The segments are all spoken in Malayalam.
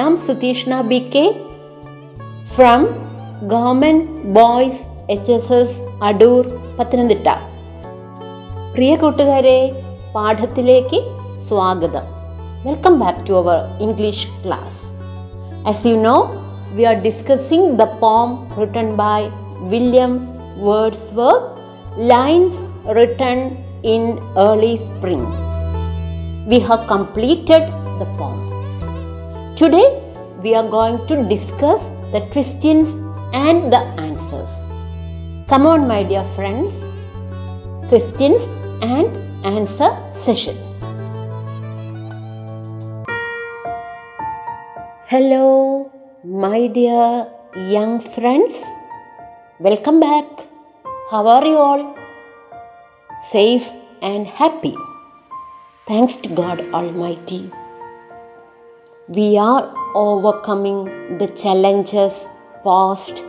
am Sutishna BK from Government Boys HSS Adoor Pathanamthitta പ്രിയ കൂട്ടുകാരെ പാഠത്തിലേക്ക് സ്വാഗതം. Welcome back to our English class as you know we are discussing the poem written by William Wordsworth lines written in early spring we have completed the poem. Today we are going to discuss the questions and the answers. Come on, my dear friends. Questions and answer session. Hello, my dear young friends. Welcome back. How are you all? Safe and happy. Thanks to God Almighty. We are overcoming the challenges posed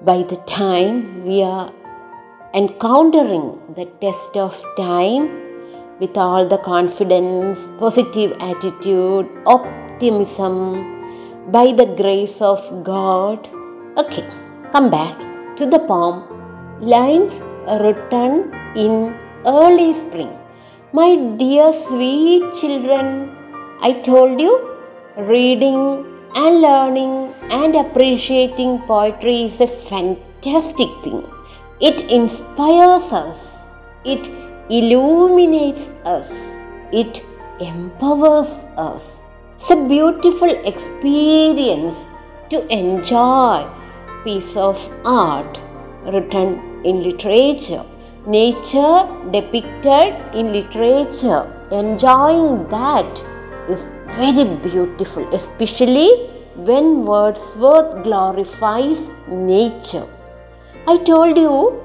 by the time we are encountering the test of time with all the confidence, positive attitude, optimism, by the grace of God. Okay, come back to the poem Lines written in early spring. My dear sweet children, I told you reading and learning and appreciating poetry is a fantastic thing. It inspires us, it illuminates us, it empowers us. It's a beautiful experience to enjoy. Piece of art written in literature. Nature depicted in literature. Enjoying that is very beautiful especially when wordsworth glorifies nature i told you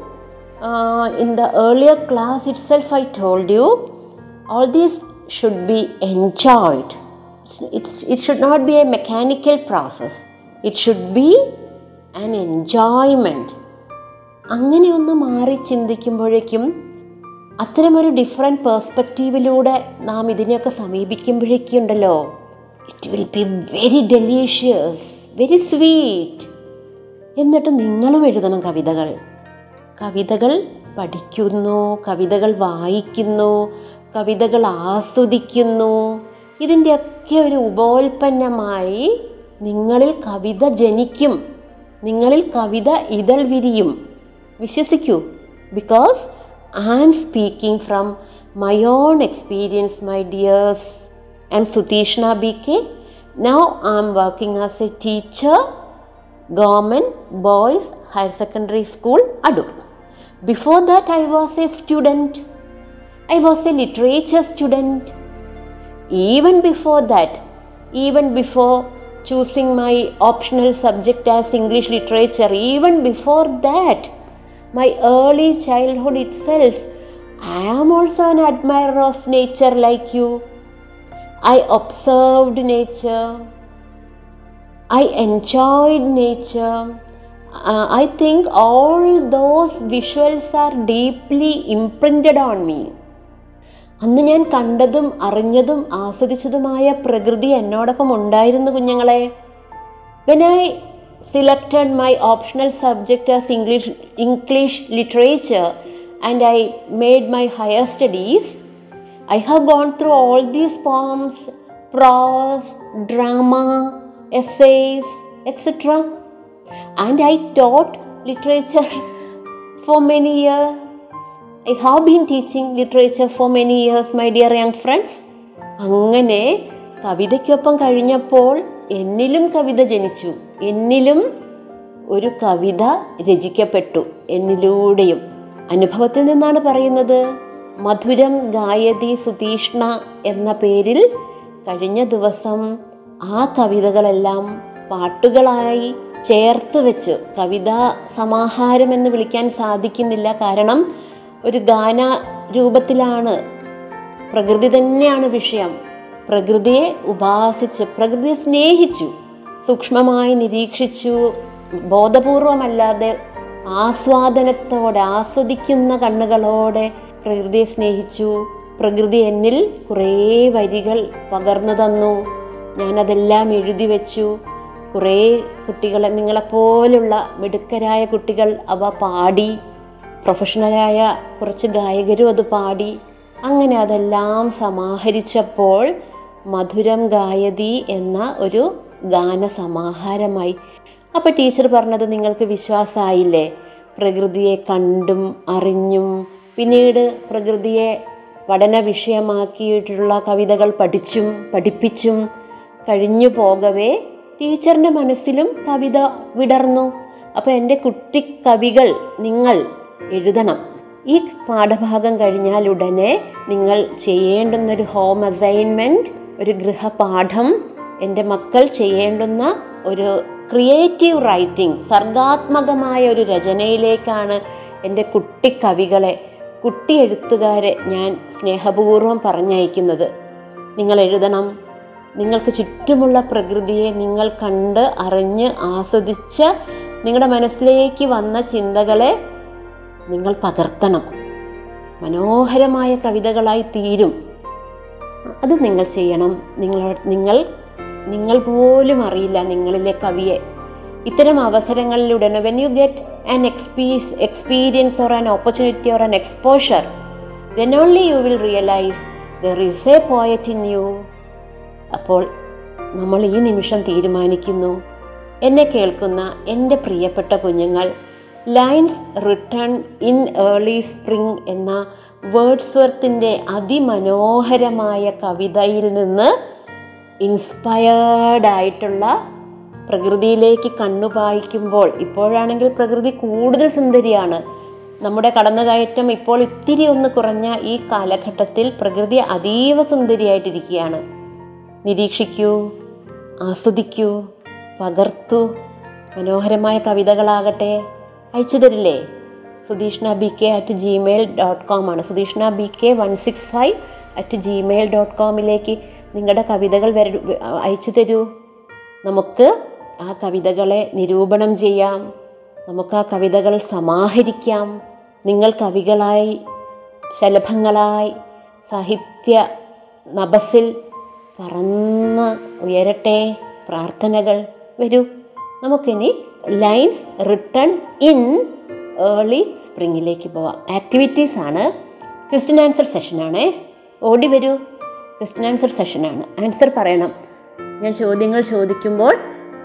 uh, in the earlier class itself i told you all these should be enjoyed it's, it's, it should not be a mechanical process it should be an enjoyment അങ്ങനെ ഒന്ന് മാറി ചിന്തിക്കുമ്പോഴേക്കും അത്തരമൊരു ഡിഫറെന്റ് പേഴ്സ്പെക്റ്റീവിലൂടെ നാം ഇതിനെയൊക്കെ സമീപിക്കുമ്പോഴേക്കുണ്ടല്ലോ. It will be very delicious very sweet എന്നിട്ട് നിങ്ങളും എഴുതണം കവിതകൾ. കവിതകൾ പഠിക്കുന്നു കവിതകൾ വായിക്കുന്നു കവിതകൾ ആസ്വദിക്കുന്നു. ഇതിന്റെയൊക്കെ ഒരു ഉപോൽപ്പന്നമായി നിങ്ങളിൽ കവിത ജനിക്കും. നിങ്ങളിൽ കവിത ഇതൾ വിരിയും. വിശ്വസിക്കൂ. Because I am speaking from my own experience, my dears. I am Sutishna BK. Now I am working as a teacher, government, boys, higher secondary school, adult. Before that, I was a student. I was a literature student. Even before that, even before choosing my optional subject as English literature, even before that, my early childhood itself, I am also an admirer of nature like you. I observed nature. I enjoyed nature. Uh, I think all those visuals are deeply imprinted on me. അന്ന് ഞാൻ കണ്ടതും അറിഞ്ഞതും ആസ്വദിച്ചതുമായ പ്രകൃതി എന്നോടൊപ്പം ഉണ്ടായിരുന്നു കുഞ്ഞുങ്ങളെ when I selected my optional subject as English English literature and I made my higher studies I have gone through all these poems prose drama essays etcetera and I taught literature for many years I have been teaching literature for many years my dear young friends അങ്ങനെ കവിതയ്ക്കൊപ്പം കഴിഞ്ഞപ്പോൾ എന്നിലും കവിത ജനിച്ചു. എന്നിലും ഒരു കവിത രചിക്കപ്പെട്ടു എന്നിലൂടെയും. അനുഭവത്തിൽ നിന്നാണ് പറയുന്നത് മധുരം ഗായതി സുതീഷ്ണ എന്ന പേരിൽ കഴിഞ്ഞ ദിവസം ആ കവിതകളെല്ലാം പാട്ടുകളായി ചേർത്ത് വെച്ച് കവിതാ സമാഹാരം എന്ന് വിളിക്കാൻ സാധിക്കുന്നില്ല. കാരണം ഒരു ഗാന രൂപത്തിലാണ് പ്രകൃതി തന്നെയാണ് വിഷയം. പ്രകൃതിയെ ഉപാസിച്ച് പ്രകൃതിയെ സ്നേഹിച്ചു സൂക്ഷ്മമായി നിരീക്ഷിച്ചു. ബോധപൂർവമല്ലാതെ ആസ്വാദനത്തോടെ ആസ്വദിക്കുന്ന കണ്ണുകളോടെ പ്രകൃതിയെ സ്നേഹിച്ചു. പ്രകൃതി എന്നിൽ കുറേ വരികൾ പകർന്നു തന്നു. ഞാനതെല്ലാം എഴുതി വെച്ചു. കുറേ കുട്ടികളെ നിങ്ങളെപ്പോലുള്ള മിടുക്കരായ കുട്ടികൾ അവ പാടി. പ്രൊഫഷണലായ കുറച്ച് ഗായകരും അത് പാടി. അങ്ങനെ അതെല്ലാം സമാഹരിച്ചപ്പോൾ മധുരം ഗായതി എന്ന ഒരു ഗാന സമാഹാരമായി അപ്പോൾ ടീച്ചർ പറഞ്ഞത് നിങ്ങൾക്ക് വിശ്വാസമായില്ലേ പ്രകൃതിയെ കണ്ടും അറിഞ്ഞും പിന്നീട് പ്രകൃതിയെ പഠന വിഷയമാക്കിയിട്ടുള്ള കവിതകൾ പഠിച്ചും പഠിപ്പിച്ചും കഴിഞ്ഞു പോകവേ. ടീച്ചറിന്റെ മനസ്സിലും കവിത വിടർന്നു. അപ്പോൾ എന്റെ കുട്ടി കവികൾ നിങ്ങൾ എഴുതണം. ഈ പാഠഭാഗം കഴിഞ്ഞാൽ ഉടനെ നിങ്ങൾ ചെയ്യേണ്ടുന്നൊരു ഹോം അസൈൻമെന്റ് ഒരു ഗൃഹപാഠം എന്റെ മക്കൾ ചെയ്യേണ്ടുന്ന ഒരു ക്രിയേറ്റീവ് റൈറ്റിംഗ് സർഗാത്മകമായ ഒരു രചനയിലേക്കാണ് എന്റെ കുട്ടി കവികളെ കുട്ടി എഴുത്തുകാരെ ഞാൻ സ്നേഹപൂർവം പറഞ്ഞയക്കുന്നത്. നിങ്ങൾ എഴുതണം. നിങ്ങൾക്ക് ചുറ്റുമുള്ള പ്രകൃതിയെ നിങ്ങൾ കണ്ട് അറിഞ്ഞ് ആസ്വദിച്ച് നിങ്ങളുടെ മനസ്സിലേക്ക് വന്ന ചിന്തകളെ നിങ്ങൾ പകർത്തണം. മനോഹരമായ കവിതകളായി തീരും. അത് നിങ്ങൾ ചെയ്യണം. നിങ്ങൾ നിങ്ങൾ നിങ്ങൾ പോലും അറിയില്ല നിങ്ങളിലെ കവിയെ. ഇത്തരം അവസരങ്ങളിലൂടെ when you get an എക്സ്പീസ് experience or an opportunity or an exposure then only you will realise there is a poet in you അപ്പോൾ നമ്മൾ ഈ നിമിഷം തീരുമാനിക്കുന്നു. എന്നെ കേൾക്കുന്ന എന്റെ പ്രിയപ്പെട്ട കുഞ്ഞുങ്ങൾ lines written in early spring എന്ന വേർഡ്സ്വർത്തിന്റെ അതിമനോഹരമായ കവിതയിൽ നിന്ന് ഇൻസ്പയേർഡ് ആയിട്ടുള്ള പ്രകൃതിയിലേക്ക് കണ്ണുപായിക്കുമ്പോൾ ഇപ്പോഴാണെങ്കിൽ പ്രകൃതി കൂടുതൽ സുന്ദരിയാണ്. നമ്മുടെ കടന്നുകയറ്റം ഇപ്പോൾ ഇത്തിരി ഒന്ന് കുറഞ്ഞ ഈ കാലഘട്ടത്തിൽ പ്രകൃതി അതീവ സുന്ദരിയായിട്ടിരിക്കുകയാണ്. നിരീക്ഷിക്കൂ ആസ്വദിക്കൂ പകർത്തു മനോഹരമായ കവിതകളാകട്ടെ. അയച്ചു തരില്ലേ? Sutishna B K at Gmail dot കോമാണ് Sutishna B K one six five at Gmail dot കോമിലേക്ക് നിങ്ങളുടെ കവിതകൾ വര അയച്ചു തരൂ. നമുക്ക് ആ കവിതകളെ നിരൂപണം ചെയ്യാം. നമുക്ക് ആ കവിതകൾ സമാഹരിക്കാം. നിങ്ങൾ കവികളായി ശലഭങ്ങളായി സാഹിത്യ നബസിൽ പറന്ന് ഉയരട്ടെ പ്രാർത്ഥനകൾ വരൂ. നമുക്കിനി ലൈൻസ് റിട്ടേൺ ഇൻ ഏർലി സ്പ്രിങ്ങിലേക്ക് പോവാം. ആക്ടിവിറ്റീസ് ആണ്. ക്വസ്റ്റ്യൻ ആൻസർ സെഷനാണേ. ഓടി വരൂ. ക്വസ്റ്റ്യൻ ആൻസർ സെഷനാണ് ആൻസർ പറയണം. ഞാൻ ചോദ്യങ്ങൾ ചോദിക്കുമ്പോൾ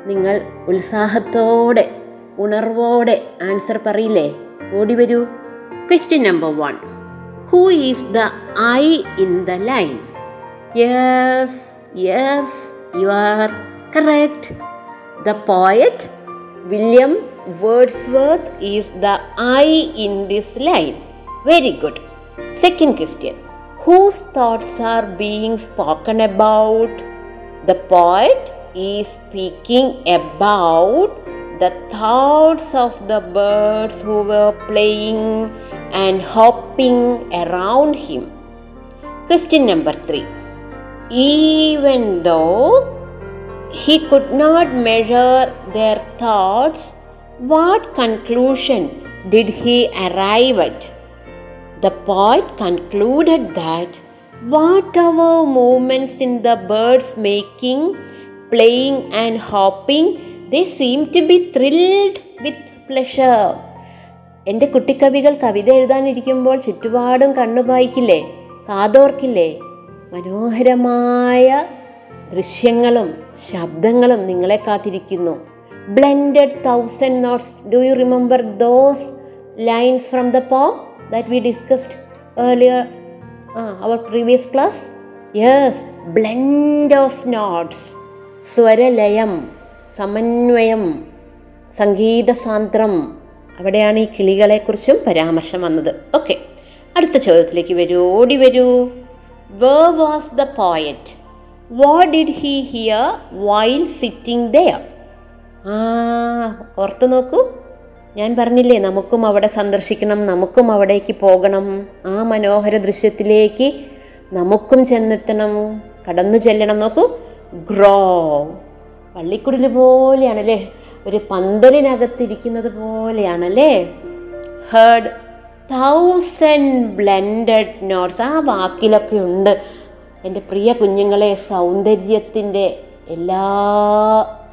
നിങ്ങൾ ഉത്സാഹത്തോടെ ഉണർവോടെ ആൻസർ പറയില്ലേ? ഓടി വരൂ. Question number one who is the I in the line yes yes you are correct the poet William Wordsworth is the I in this line very good second question whose thoughts are being spoken about? The poet is speaking about the thoughts of the birds who were playing and hopping around him. Question number three. Even though he could not measure their thoughts, what conclusion did he arrive at? The poet concluded that whatever movements in the birds making, playing, and hopping, they seem to be thrilled with pleasure. എന്റെ കുട്ടിക്കവികൾ കവിത എഴുതാനിരിക്കുമ്പോൾ ചുറ്റുപാടും കണ്ണുപായിക്കില്ലേ കാതോർക്കില്ലേ? മനോഹരമായ ദൃശ്യങ്ങളും ശബ്ദങ്ങളും നിങ്ങളെ കാത്തിരിക്കുന്നു. Blended thousand notes do you remember those lines from the poem that we discussed earlier our previous class yes blend of notes Swaralayam സമന്വയം സംഗീതസാന്ദ്രം. അവിടെയാണ് ഈ കിളികളെക്കുറിച്ചും പരാമർശം വന്നത്. ഓക്കെ അടുത്ത ചോദ്യത്തിലേക്ക് വരൂ. ഓടി വരൂ. Where was the poet what did he hear while sitting there ആ ഓർത്ത് നോക്കൂ. ഞാൻ പറഞ്ഞില്ലേ നമുക്കും അവിടെ സന്ദർശിക്കണം നമുക്കും അവിടേക്ക് പോകണം. ആ മനോഹര ദൃശ്യത്തിലേക്ക് നമുക്കും ചെന്നെത്തണം. കടന്നു ചെല്ലണം. നോക്കൂ ഗ്രോ. പള്ളിക്കുടിൽ പോലെയാണല്ലേ? ഒരു പന്തലിനകത്തിരിക്കുന്നത് പോലെയാണല്ലേ? ഹേർഡ് തൗസൻഡ് ബ്ലെൻഡഡ് നോട്ട്സ് ആ വാക്കിലൊക്കെ ഉണ്ട്. എന്റെ പ്രിയ കുഞ്ഞുങ്ങളെ സൗന്ദര്യത്തിന്റെ എല്ലാ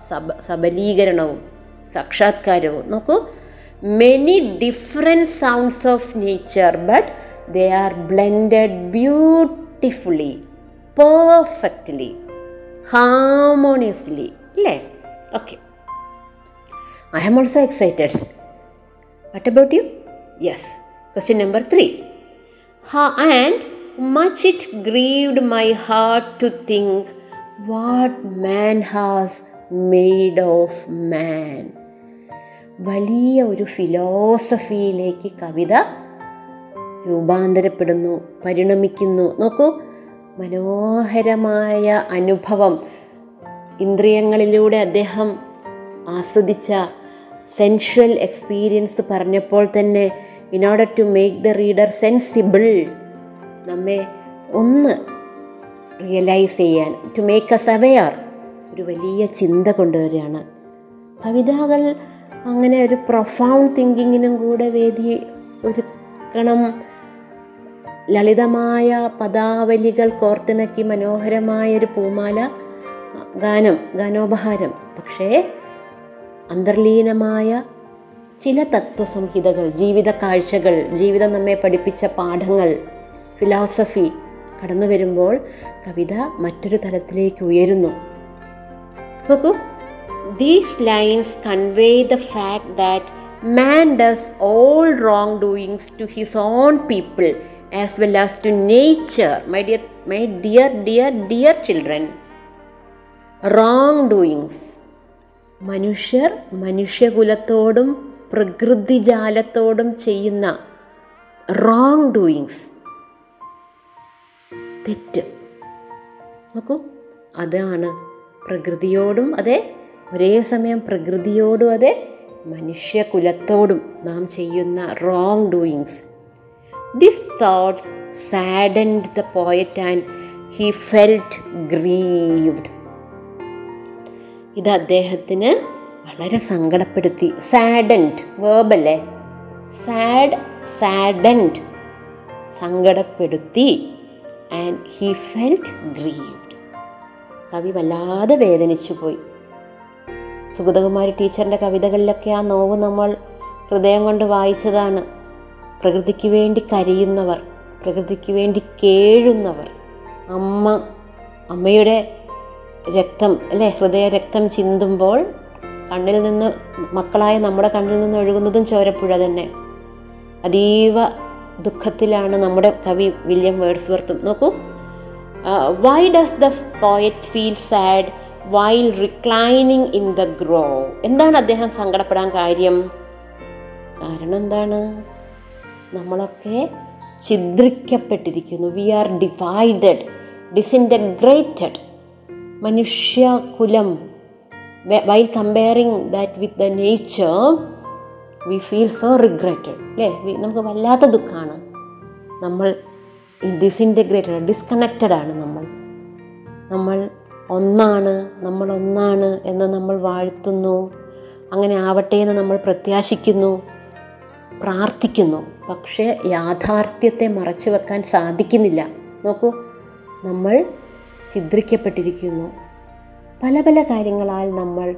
സബ സബലീകരണവും സാക്ഷാത്കാരവും. നോക്കൂ many different sounds of nature, but they are blended beautifully, perfectly, harmoniously. Okay. I am also excited. What about you? Yes. Question number three. Ha, and much it grieved my heart to think what man has made of man. വലിയ ഒരു ഫിലോസഫിയിലേക്ക് കവിത രൂപാന്തരപ്പെടുന്നു പരിണമിക്കുന്നു. നോക്കൂ മനോഹരമായ അനുഭവം. ഇന്ദ്രിയങ്ങളിലൂടെ അദ്ദേഹം ആസ്വദിച്ച സെൻഷ്വൽ എക്സ്പീരിയൻസ് പറഞ്ഞപ്പോൾ തന്നെ in order to make the reader sensible നമ്മെ ഒന്ന് റിയലൈസ് ചെയ്യാൻ ടു മേക്ക് എസ് അവെയർ ഒരു വലിയ ചിന്ത കൊണ്ടുവരികയാണ്. കവിതകൾ അങ്ങനെ ഒരു പ്രൊഫൗണ്ട് തിങ്കിങ്ങിനും കൂടെ വേദി ഒരുക്കണം. ലളിതമായ പദാവലികൾ കോർത്തിണക്കി മനോഹരമായൊരു പൂമാല ഗാനം ഗാനോപഹാരം. പക്ഷേ അന്തർലീനമായ ചില തത്വസംഹിതകൾ ജീവിത കാഴ്ചകൾ ജീവിതം നമ്മെ പഠിപ്പിച്ച പാഠങ്ങൾ ഫിലോസഫി കടന്നു വരുമ്പോൾ കവിത മറ്റൊരു തലത്തിലേക്ക് ഉയരുന്നു. നോക്കൂ. These lines convey the fact that man does all wrong doings to his own people as well as to nature my dear my dear dear dear children wrong doings മനുഷ്യർ മനുഷ്യകുലത്തോടും പ്രകൃതിജാലത്തോടും ചെയ്യുന്ന റോങ് ഡൂയിങ്സ് തെറ്റ്. നോക്കൂ അതാണ് പ്രകൃതിയോടും അതെ ഒരേ സമയം പ്രകൃതിയോടും അതെ മനുഷ്യകുലത്തോടും നാം ചെയ്യുന്ന wrong doings this thoughts saddened the poet and he felt grieved ഇത് അദ്ദേഹത്തിന് വളരെ സങ്കടപ്പെടുത്തി. സാഡൻഡ് വേർബല്ലേ സാഡ് സാഡൻഡ് സങ്കടപ്പെടുത്തി. ആൻഡ് ഹി ഫെൽറ്റ് ഗ്രീവ്ഡ് കവി വല്ലാതെ വേദനിച്ചു പോയി സുഗതകുമാരി ടീച്ചറിന്റെ കവിതകളിലൊക്കെ ആ നോവ് നമ്മൾ ഹൃദയം കൊണ്ട് വായിച്ചതാണ്. പ്രകൃതിക്ക് വേണ്ടി കരയുന്നവർ പ്രകൃതിക്ക് വേണ്ടി കേഴുന്നവർ. അമ്മ അമ്മയുടെ രക്തം അല്ലെ? ഹൃദയ രക്തം ചിന്തുമ്പോൾ കണ്ണിൽ നിന്ന് മക്കളായ നമ്മുടെ കണ്ണിൽ നിന്ന് ഒഴുകുന്നതും ചോരപ്പുഴ തന്നെ. അതീവ ദുഃഖത്തിലാണ് നമ്മുടെ കവി വില്യം വേർഡ്സ്വർത്തും നോക്കൂ. Why does the poet feel sad while reclining in the grove എന്താണ് അദ്ദേഹം സങ്കടപ്പെടാൻ കാര്യം? കാരണം എന്താണ്? നമ്മളൊക്കെ ഛിദ്രിക്കപ്പെട്ടിരിക്കുന്നു. We are divided disintegrated മനുഷ്യകുലം. While comparing that with the nature we feel so regretted അല്ലേ? നമുക്ക് വല്ലാത്ത ദുഃഖമാണ് നമ്മൾ ഡിസിന്റഗ്രേറ്റഡ് ഡിസ്കണക്റ്റഡ് ആണ് നമ്മൾ. നമ്മൾ ഒന്നാണ് നമ്മൾ ഒന്നാണ് എന്ന് നമ്മൾ വാഴ്ത്തുന്നു. അങ്ങനെ ആവട്ടെ എന്ന് നമ്മൾ പ്രത്യാശിക്കുന്നു പ്രാർത്ഥിക്കുന്നു. പക്ഷേ യാഥാർത്ഥ്യത്തെ മറച്ചു വെക്കാൻ സാധിക്കുന്നില്ല. നോക്കൂ നമ്മൾ ഛിദ്രിക്കപ്പെട്ടിരിക്കുന്നു. പല പല കാര്യങ്ങളാൽ നമ്മൾ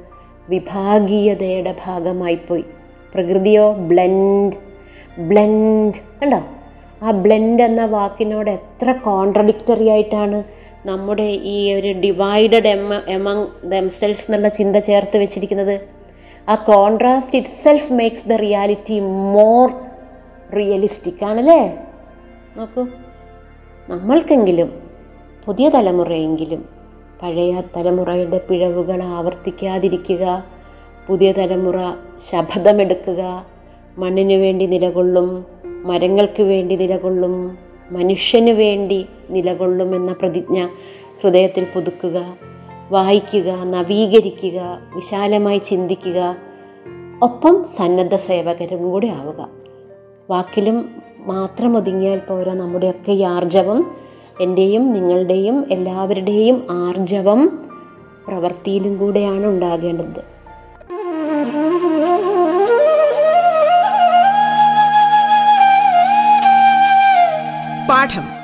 വിഭാഗീയതയുടെ ഭാഗമായിപ്പോയി. പ്രകൃതിയോ ബ്ലെൻഡ് ബ്ലെൻഡ് കണ്ടോ? ആ ബ്ലെൻഡ് എന്ന വാക്കിനോട് എത്ര കോൺട്രഡിക്റ്ററി ആയിട്ടാണ് നമ്മുടെ ഈ ഒരു ഡിവൈഡഡ് എമ എമങ് ദംസെൽസ് എന്നുള്ള ചിന്ത ചേർത്ത് വെച്ചിരിക്കുന്നത് ആ contrast itself makes the reality more realistic ആണല്ലേ? നോക്കൂ നമ്മൾക്കെങ്കിലും പുതിയ തലമുറയെങ്കിലും പഴയ തലമുറയുടെ പിഴവുകൾ ആവർത്തിക്കാതിരിക്കുക പുതിയ തലമുറ ശപഥമെടുക്കുക മണ്ണിനു വേണ്ടി നിലകൊള്ളും മരങ്ങൾക്ക് വേണ്ടി നിലകൊള്ളും മനുഷ്യന് വേണ്ടി നിലകൊള്ളും എന്ന പ്രതിജ്ഞ ഹൃദയത്തിൽ പുതുക്കുക വായിക്കുക നവീകരിക്കുക വിശാലമായി ചിന്തിക്കുക. ഒപ്പം സന്നദ്ധ സേവകരും കൂടി ആവുക. വാക്കിലും മാത്രം ഒതുങ്ങിയാൽ പോരാ നമ്മുടെയൊക്കെ ഈ ആർജവം. എന്റെയും നിങ്ങളുടെയും എല്ലാവരുടെയും ആർജവം പ്രവൃത്തിയിലും കൂടെയാണ് ഉണ്ടാകേണ്ടത്. പാഠം.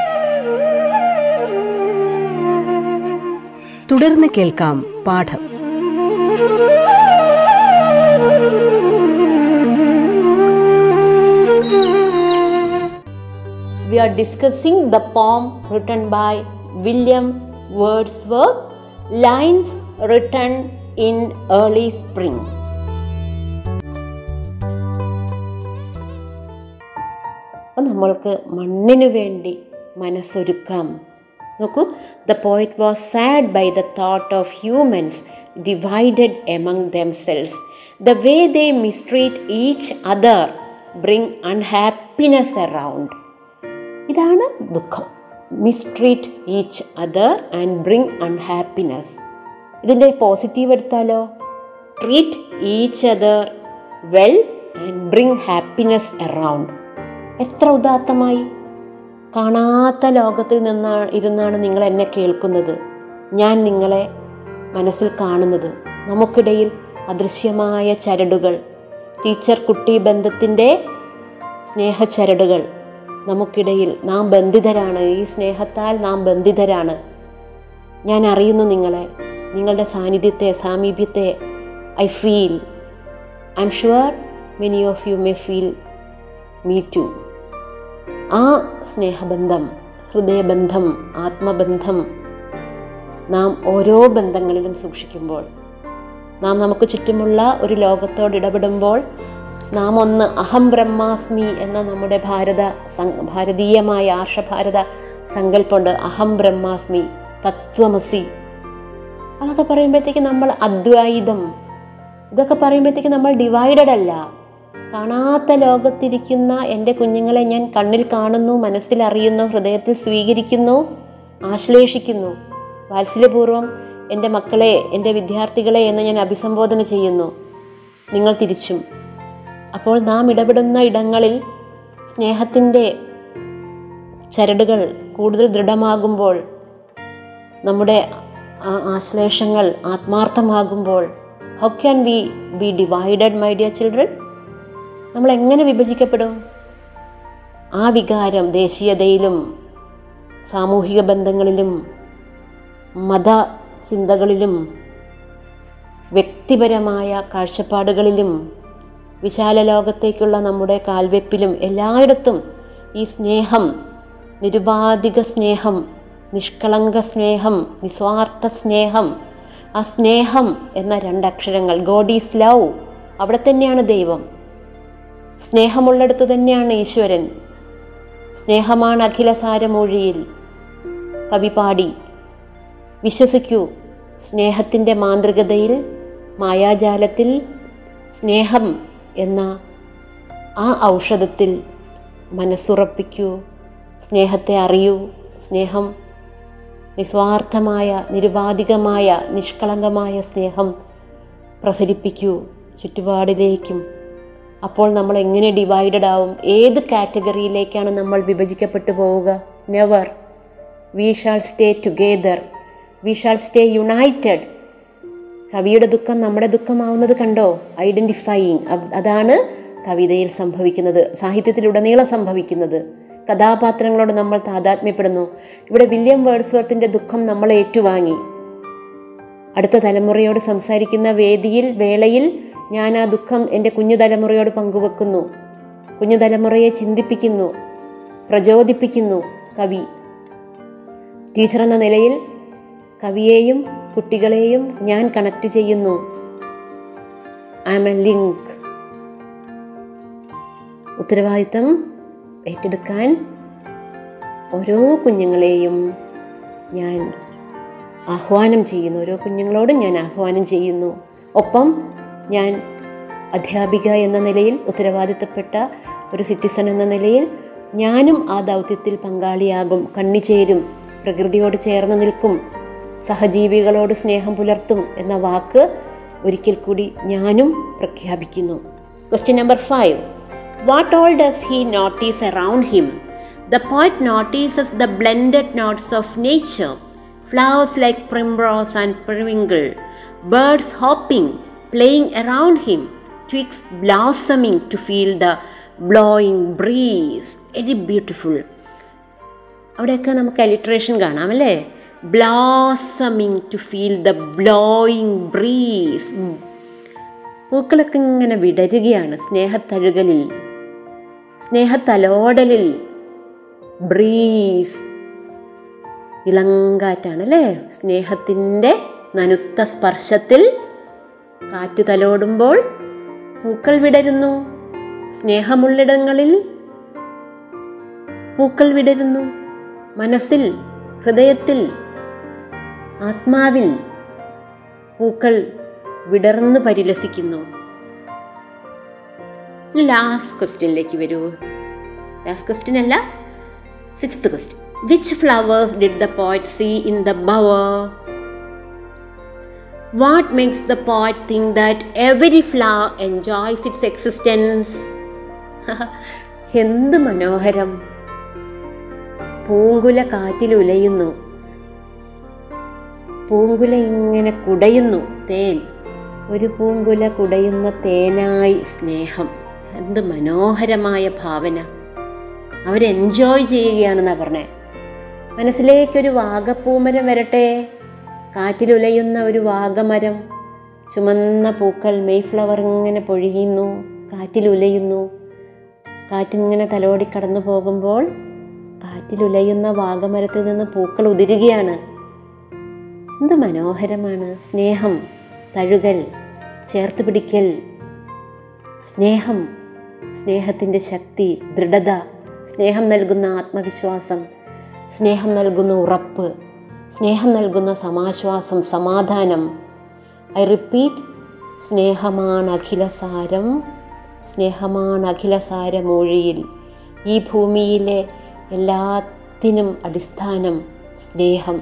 തുടർന്ന് കേൾക്കാം പാഠം We are discussing the poem written by William Wordsworth, Lines Written in Early Spring. നമ്മൾക്ക് മണ്ണിനു വേണ്ടി മനസ്സൊരുക്കാം നോക്കൂ. The poet was sad by the thought of humans divided among themselves the way they mistreat each other bring unhappiness around ഇതാണ് ദുഃഖം. Mistreat each other and bring unhappiness ഇതിന്റെ പോസിറ്റീവ് എടുത്താലോ? Treat each other well and bring happiness around എത്ര ഉദാത്തമായി? കാണാത്ത ലോകത്തിൽ നിന്നാണ് ഇരുന്നാണ് നിങ്ങൾ എന്നെ കേൾക്കുന്നത്. ഞാൻ നിങ്ങളെ മനസ്സിൽ കാണുന്നത്. നമുക്കിടയിൽ അദൃശ്യമായ ചരടുകൾ ടീച്ചർ കുട്ടി ബന്ധത്തിന്റെ സ്നേഹച്ചരടുകൾ. നമുക്കിടയിൽ നാം ബന്ധിതരാണ്. ഈ സ്നേഹത്താൽ നാം ബന്ധിതരാണ്. ഞാൻ അറിയുന്നു നിങ്ങളെ. നിങ്ങളുടെ സാന്നിധ്യത്തെ സാമീപ്യത്തെ I feel. I am sure many of you may feel me too. ആ സ്നേഹബന്ധം ഹൃദയബന്ധം ആത്മബന്ധം നാം ഓരോ ബന്ധങ്ങളിലും സൂക്ഷിക്കുമ്പോൾ നാം നമുക്ക് ചുറ്റുമുള്ള ഒരു ലോകത്തോട് ഇടപെടുമ്പോൾ നാം ഒന്ന് അഹം ബ്രഹ്മാസ്മി എന്ന നമ്മുടെ ഭാരത ഭാരതീയമായ ആർഷഭാരത സങ്കല്പമുണ്ട്. അഹം ബ്രഹ്മാസ്മി തത്വമസി. അതൊക്കെ പറയുമ്പോഴത്തേക്ക് നമ്മൾ അദ്വൈതം. ഇതൊക്കെ പറയുമ്പോഴത്തേക്ക് നമ്മൾ ഡിവൈഡഡ് അല്ല. കാണാത്ത ലോകത്തിരിക്കുന്ന എന്റെ കുഞ്ഞുങ്ങളെ ഞാൻ കണ്ണിൽ കാണുന്നു മനസ്സിലറിയുന്നു ഹൃദയത്തിൽ സ്വീകരിക്കുന്നു ആശ്ലേഷിക്കുന്നു. വാത്സല്യപൂർവം എന്റെ മക്കളെ എന്റെ വിദ്യാർത്ഥികളെ എന്ന് ഞാൻ അഭിസംബോധന ചെയ്യുന്നു. നിങ്ങൾ തിരിച്ചും. അപ്പോൾ നാം ഇടപെടുന്ന ഇടങ്ങളിൽ സ്നേഹത്തിന്റെ ചരടുകൾ കൂടുതൽ ദൃഢമാകുമ്പോൾ നമ്മുടെ ആ ആശ്ലേഷങ്ങൾ ആത്മാർത്ഥമാകുമ്പോൾ how can we be divided my dear children നമ്മൾ എങ്ങനെ വിഭജിക്കപ്പെടും? ആ വികാരം ദേശീയതയിലും സാമൂഹിക ബന്ധങ്ങളിലും മത ചിന്തകളിലും വ്യക്തിപരമായ കാഴ്ചപ്പാടുകളിലും വിശാല ലോകത്തേക്കുള്ള നമ്മുടെ കാൽവെപ്പിലും എല്ലായിടത്തും ഈ സ്നേഹം നിരുപാധിക സ്നേഹം നിഷ്കളങ്ക സ്നേഹം നിസ്വാർത്ഥ സ്നേഹം ആ സ്നേഹം എന്ന രണ്ടക്ഷരങ്ങൾ ഗോഡ് ഈസ് ലവ് അവിടെ തന്നെയാണ് ദൈവം. സ്നേഹമുള്ളിടത്ത് തന്നെയാണ് ഈശ്വരൻ. സ്നേഹമാണ് അഖില സാരമൊഴിയിൽ കവി പാടി വിശ്വസിക്കൂ സ്നേഹത്തിന്റെ മാന്ത്രികതയിൽ മായാജാലത്തിൽ സ്നേഹം എന്ന ആ ഔഷധത്തിൽ മനസ്സുറപ്പിക്കൂ സ്നേഹത്തെ അറിയൂ. സ്നേഹം നിസ്വാർത്ഥമായ നിരുപാധികമായ നിഷ്കളങ്കമായ സ്നേഹം പ്രസരിപ്പിക്കൂ. ചുറ്റുപാടിലേക്കും അപ്പോൾ നമ്മൾ എങ്ങനെ ഡിവൈഡഡ് ആവും? ഏത് കാറ്റഗറിയിലേക്കാണ് നമ്മൾ വിഭജിക്കപ്പെട്ടു പോവുക? Never we shall stay together we shall stay united കവിയുടെ ദുഃഖം നമ്മുടെ ദുഃഖമാവുന്നത് കണ്ടോ? ഐഡന്റിഫൈയിങ് അതാണ് കവിതയിൽ സംഭവിക്കുന്നത്. സാഹിത്യത്തിലുടനീളം സംഭവിക്കുന്നത്. കഥാപാത്രങ്ങളോട് നമ്മൾ താതാത്മ്യപ്പെടുന്നു. ഇവിടെ വില്യം വേർഡ്സ്വർത്തിന്റെ ദുഃഖം നമ്മൾ ഏറ്റുവാങ്ങി. അടുത്ത തലമുറയോട് സംസാരിക്കുന്ന വേദിയിൽ വേളയിൽ ഞാൻ ആ ദുഃഖം എന്റെ കുഞ്ഞു തലമുറയോട് പങ്കുവെക്കുന്നു. കുഞ്ഞു തലമുറയെ ചിന്തിപ്പിക്കുന്നു പ്രചോദിപ്പിക്കുന്നു കവി. ടീച്ചർ എന്ന നിലയിൽ കവിയെയും കുട്ടികളെയും ഞാൻ കണക്ട് ചെയ്യുന്നു. I am a link. ഉത്തരവാദിത്തം ഏറ്റെടുക്കാൻ ഓരോ കുഞ്ഞുങ്ങളെയും ഞാൻ ആഹ്വാനം ചെയ്യുന്നു. ഓരോ കുഞ്ഞുങ്ങളോടും ഞാൻ ആഹ്വാനം ചെയ്യുന്നു. ഒപ്പം ഞാൻ അധ്യാപിക എന്ന നിലയിൽ ഉത്തരവാദിത്തപ്പെട്ട ഒരു സിറ്റിസൺ എന്ന നിലയിൽ ഞാനും ആ ദൗത്യത്തിൽ പങ്കാളിയാകും കണ്ണിചേരും പ്രകൃതിയോട് ചേർന്ന് നിൽക്കും സഹജീവികളോട് സ്നേഹം പുലർത്തും എന്ന വാക്ക് ഒരിക്കൽ കൂടി ഞാനും പ്രഖ്യാപിക്കുന്നു. Question number five what all does he notice around him the poet notices the blended notes of nature flowers like primrose and periwinkle birds hopping, playing around him, twigs blossoming to feel the blowing breeze. Very beautiful അവിടെയൊക്കെ നമുക്ക് അലിട്രേഷൻ കാണാം അല്ലേ blossoming to feel the blowing breeze പൂക്കളൊക്കെ ഇങ്ങനെ വിടരുകയാണ് സ്നേഹത്തഴുകലിൽ. സ്നേഹത്തലോടലിൽ ബ്രീസ് ഇളങ്കാറ്റാണ് അല്ലേ സ്നേഹത്തിന്റെ നനുത്ത സ്പർശത്തിൽ കാറ്റ് തലോടുമ്പോൾ പൂക്കൾ വിടരുന്നു. സ്നേഹമുള്ളിടങ്ങളിൽ പൂക്കൾ വിടരുന്നു. മനസ്സിൽ ഹൃദയത്തിൽ ആത്മാവിൽ പൂക്കൾ വിടർന്ന് പരിലസിക്കുന്നു. ലാസ്റ്റ് ക്വസ്റ്റ്യനിലേക്ക് വരൂ. ലാസ്റ്റ് ക്വസ്റ്റ്യൻ അല്ല sixth question which flowers did the poet see in the bower what makes the poet think that every flower enjoys its existence എന്ത് മനോഹരം. പൂങ്കുല കാറ്റിൽ ഉലയുന്നു. പൂങ്കുല ഇങ്ങനെ കുടയുന്നു തേൻ. ഒരു പൂങ്കുല കുടയുന്ന തേനായി സ്നേഹം. എന്ത് മനോഹരമായ ഭാവന. അവരെൻജോയ് ചെയ്യുകയാണെന്നാണ് പറഞ്ഞത് മനസ്സിലേക്കൊരു വാഗപ്പൂമരം വരട്ടെ. കാറ്റിലുലയുന്ന ഒരു വാഗമരം. ചുമന്ന പൂക്കൾ മെയ് ഫ്ലവർ ഇങ്ങനെ പൊഴിയുന്നു കാറ്റിലുലയുന്നു. കാറ്റിങ്ങനെ തലോടി കടന്നു പോകുമ്പോൾ കാറ്റിലുലയുന്ന വാഗമരത്തിൽ നിന്ന് പൂക്കൾ ഉതിരുകയാണ്. എന്ത് മനോഹരമാണ്. സ്നേഹം തഴുകൽ ചേർത്ത് പിടിക്കൽ. സ്നേഹം സ്നേഹത്തിന്റെ ശക്തി ദൃഢത. സ്നേഹം നൽകുന്ന ആത്മവിശ്വാസം. സ്നേഹം നൽകുന്ന ഉറപ്പ്. സ്നേഹം നൽകുന്ന സമാശ്വാസം സമാധാനം. ഐ റിപ്പീറ്റ് സ്നേഹമാണ് അഖിലസാരം. സ്നേഹമാണ് അഖിലസാരമൊഴിയിൽ ഈ ഭൂമിയിലെ എല്ലാത്തിനും അടിസ്ഥാനം സ്നേഹം.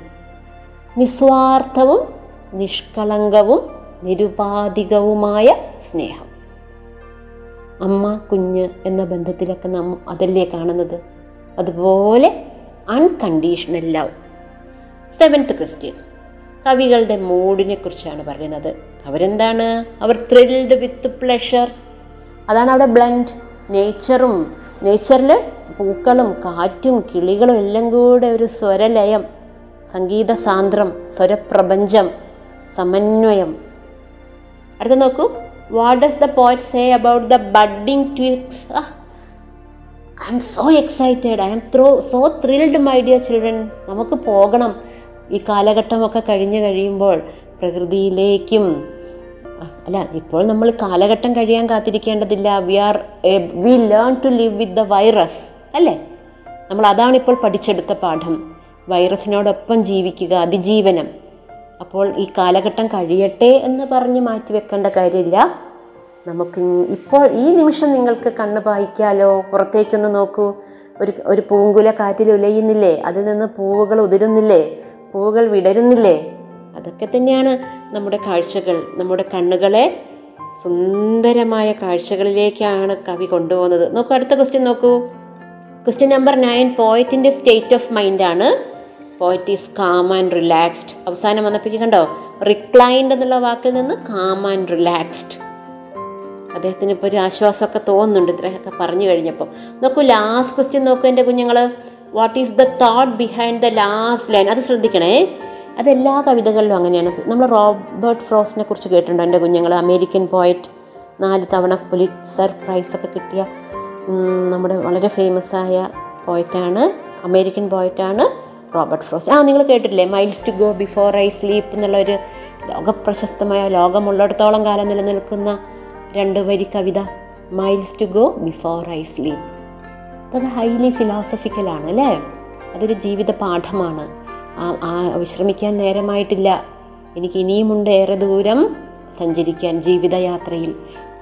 നിസ്വാർത്ഥവും നിഷ്കളങ്കവും നിരുപാധികവുമായ സ്നേഹം. അമ്മ കുഞ്ഞ് എന്ന ബന്ധത്തിലൊക്കെ നാം അതല്ലേ കാണുന്നത്? അതുപോലെ അൺകണ്ടീഷണൽ ലവ് സെവൻത്ത് ക്വസ്റ്റ്യൻ കവികളുടെ മൂഡിനെ കുറിച്ചാണ് പറയുന്നത്. അവരെന്താണ്? അവർ ത്രിൽഡ് വിത്ത് പ്ലഷർ അതാണ് അവിടെ ബ്ലൻഡ് നേച്ചറും നേച്ചറിൽ പൂക്കളും കാറ്റും കിളികളും എല്ലാം കൂടെ ഒരു സ്വരലയം സംഗീത സാന്ദ്രം സ്വരപ്രപഞ്ചം സമന്വയം. അടുത്ത നോക്കൂ. What does the poet say about the budding twigs I am so excited I am through so thrilled my dear children നമുക്ക് പോകണം. ഈ കാലഘട്ടമൊക്കെ കഴിഞ്ഞു കഴിയുമ്പോൾ പ്രകൃതിയിലേക്കും അല്ല ഇപ്പോൾ നമ്മൾ കാലഘട്ടം കഴിയാൻ കാത്തിരിക്കേണ്ടതില്ല. We are we learn to live with the virus അല്ലേ? നമ്മൾ അതാണ് ഇപ്പോൾ പഠിച്ചെടുത്ത പാഠം. വൈറസിനോടൊപ്പം ജീവിക്കുക അതിജീവനം. അപ്പോൾ ഈ കാലഘട്ടം കഴിയട്ടെ എന്ന് പറഞ്ഞ് മാറ്റി വെക്കേണ്ട കാര്യമില്ല. നമുക്ക് ഇപ്പോൾ ഈ നിമിഷം നിങ്ങൾക്ക് കണ്ണ് പായിക്കാലോ? പുറത്തേക്കൊന്ന് നോക്കൂ. ഒരു ഒരു പൂങ്കുല കാറ്റിൽ ഉലയുന്നില്ലേ? അതിൽ നിന്ന് പൂവുകൾ ഉതിരുന്നില്ലേ? പൂവുകൾ വിടരുന്നില്ലേ? അതൊക്കെ തന്നെയാണ് നമ്മുടെ കാഴ്ചകൾ. നമ്മുടെ കണ്ണുകളെ സുന്ദരമായ കാഴ്ചകളിലേക്കാണ് കവി കൊണ്ടുപോകുന്നത്. നോക്കൂ അടുത്ത ക്വസ്റ്റ്യൻ നോക്കൂ. ക്വസ്റ്റ്യൻ നമ്പർ നയൻ പോയറ്റിന്റെ state of മൈൻഡാണ് poet is calm and relaxed അവസാനം വന്നപ്പോഴേക്ക് കണ്ടോ? റിക്ലൈൻഡ് എന്നുള്ള വാക്കിൽ നിന്ന് കാം ആൻഡ് റിലാക്സ്ഡ് അദ്ദേഹത്തിന് ഇപ്പോൾ ഒരു ആശ്വാസമൊക്കെ തോന്നുന്നുണ്ട്. ഇത്രയൊക്കെ പറഞ്ഞു കഴിഞ്ഞപ്പോൾ നോക്കൂ ലാസ്റ്റ് ക്വസ്റ്റ്യൻ നോക്കൂ എന്റെ കുഞ്ഞുങ്ങൾ what is the thought behind the last line അത് ശ്രദ്ധിക്കണേ. അതെല്ലാ കവിതകളിലും അങ്ങനെയാണ്. നമ്മൾ റോബർട്ട് ഫ്രോസ്റ്റിനെ കുറിച്ച് കേട്ടിട്ടുണ്ടോ? എന്റെ കുഞ്ഞുങ്ങൾ അമേരിക്കൻ പോയറ്റ് നാല് തവണ പുലിറ്റ്സർ പ്രൈസൊക്കെ കിട്ടിയ നമ്മുടെ വളരെ ഫേമസ് ആയ പോയറ്റാണ് അമേരിക്കൻ പോയറ്റാണ് റോബർട്ട് ഫ്രോസ്റ്റ്. ആ നിങ്ങൾ കേട്ടിട്ടില്ലേ? Miles to go before I sleep എന്നുള്ളൊരു ലോകപ്രശസ്തമായ ലോകമുള്ളിടത്തോളം കാലം നിലനിൽക്കുന്ന രണ്ട് വരി കവിത miles to go before I sleep അത് ഹൈലി ഫിലോസഫിക്കലാണ് അല്ലേ? അതൊരു ജീവിത പാഠമാണ്. ആ വിശ്രമിക്കാൻ നേരമായിട്ടില്ല. എനിക്ക് ഇനിയുമുണ്ട് ഏറെ ദൂരം സഞ്ചരിക്കാൻ ജീവിതയാത്രയിൽ.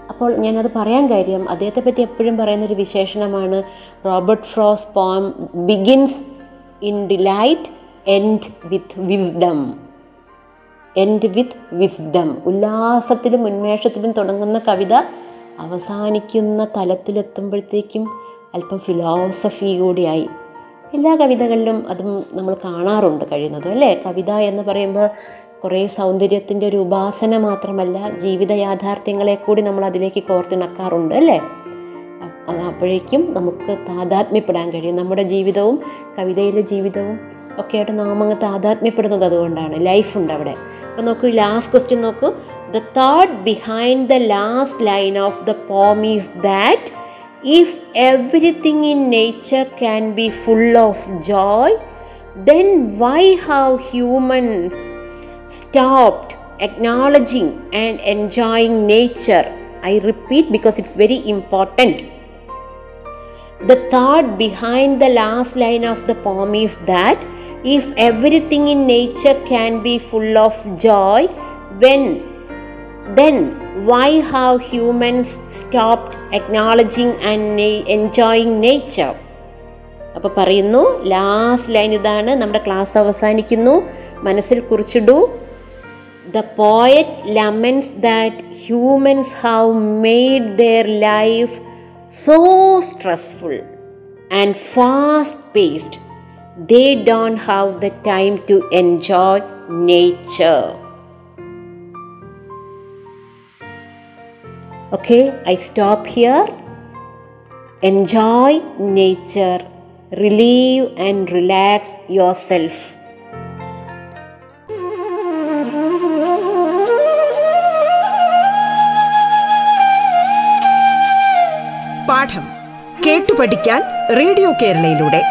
അപ്പോൾ ഞാനത് പറയാൻ കാര്യം അദ്ദേഹത്തെ പറ്റി എപ്പോഴും പറയുന്നൊരു വിശേഷണമാണ് Robert Frost poem begins in delight end with wisdom. End with wisdom. ഉല്ലാസത്തിലും ഉന്മേഷത്തിലും തുടങ്ങുന്ന കവിത അവസാനിക്കുന്ന തലത്തിലെത്തുമ്പോഴത്തേക്കും അല്പം ഫിലോസഫി കൂടിയായി. എല്ലാ കവിതകളിലും അതും നമ്മൾ കാണാറുണ്ട് കഴിയുന്നത് അല്ലേ? കവിത എന്ന് പറയുമ്പോൾ കുറേ സൗന്ദര്യത്തിന്റെ ഒരു ഉപാസന മാത്രമല്ല ജീവിത യാഥാർത്ഥ്യങ്ങളെ കൂടി നമ്മൾ അതിലേക്ക് കോർത്തിണക്കാറുണ്ട് അല്ലേ? അപ്പോഴേക്കും നമുക്ക് താതാത്മ്യപ്പെടാൻ കഴിയും. നമ്മുടെ ജീവിതവും കവിതയിലെ ജീവിതവും ഒക്കെ ആയിട്ട് നാം അങ്ങ് താതാത്മ്യപ്പെടുന്നത് അതുകൊണ്ടാണ്. ലൈഫ് ഉണ്ട് അവിടെ. അപ്പോൾ നോക്കൂ ലാസ്റ്റ് ക്വസ്റ്റ്യൻ നോക്കൂ. The thought behind the last line of the poem is that If everything in nature can be full of joy, then why have humans stopped acknowledging and enjoying nature? I repeat because it's very important. The thought behind the last line of the poem is that if everything in nature can be full of joy, when then why have humans stopped acknowledging and enjoying nature? അപ്പോൾ പറയുന്നു ലാസ്റ്റ് ലൈൻ ഇതാണ് നമ്മുടെ ക്ലാസ് അവസാനിക്കുന്നു. മനസ്സിൽ കുറിച്ചിടൂ. The poet laments that humans have made their life so stressful and fast paced they don't have the time to enjoy nature Okay, I stop here. Enjoy nature, relieve and relax yourself. പാഠം കേട്ടു പഠിക്കാൻ റേഡിയോ കേരളയിലൂടെ.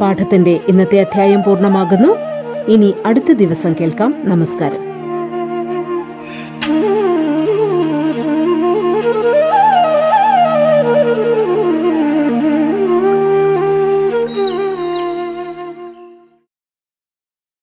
പാഠത്തിന്റെ ഇന്നത്തെ അധ്യായം പൂർണമാകുന്നു. ഇനി അടുത്ത ദിവസം കേൾക്കാം. നമസ്കാരം.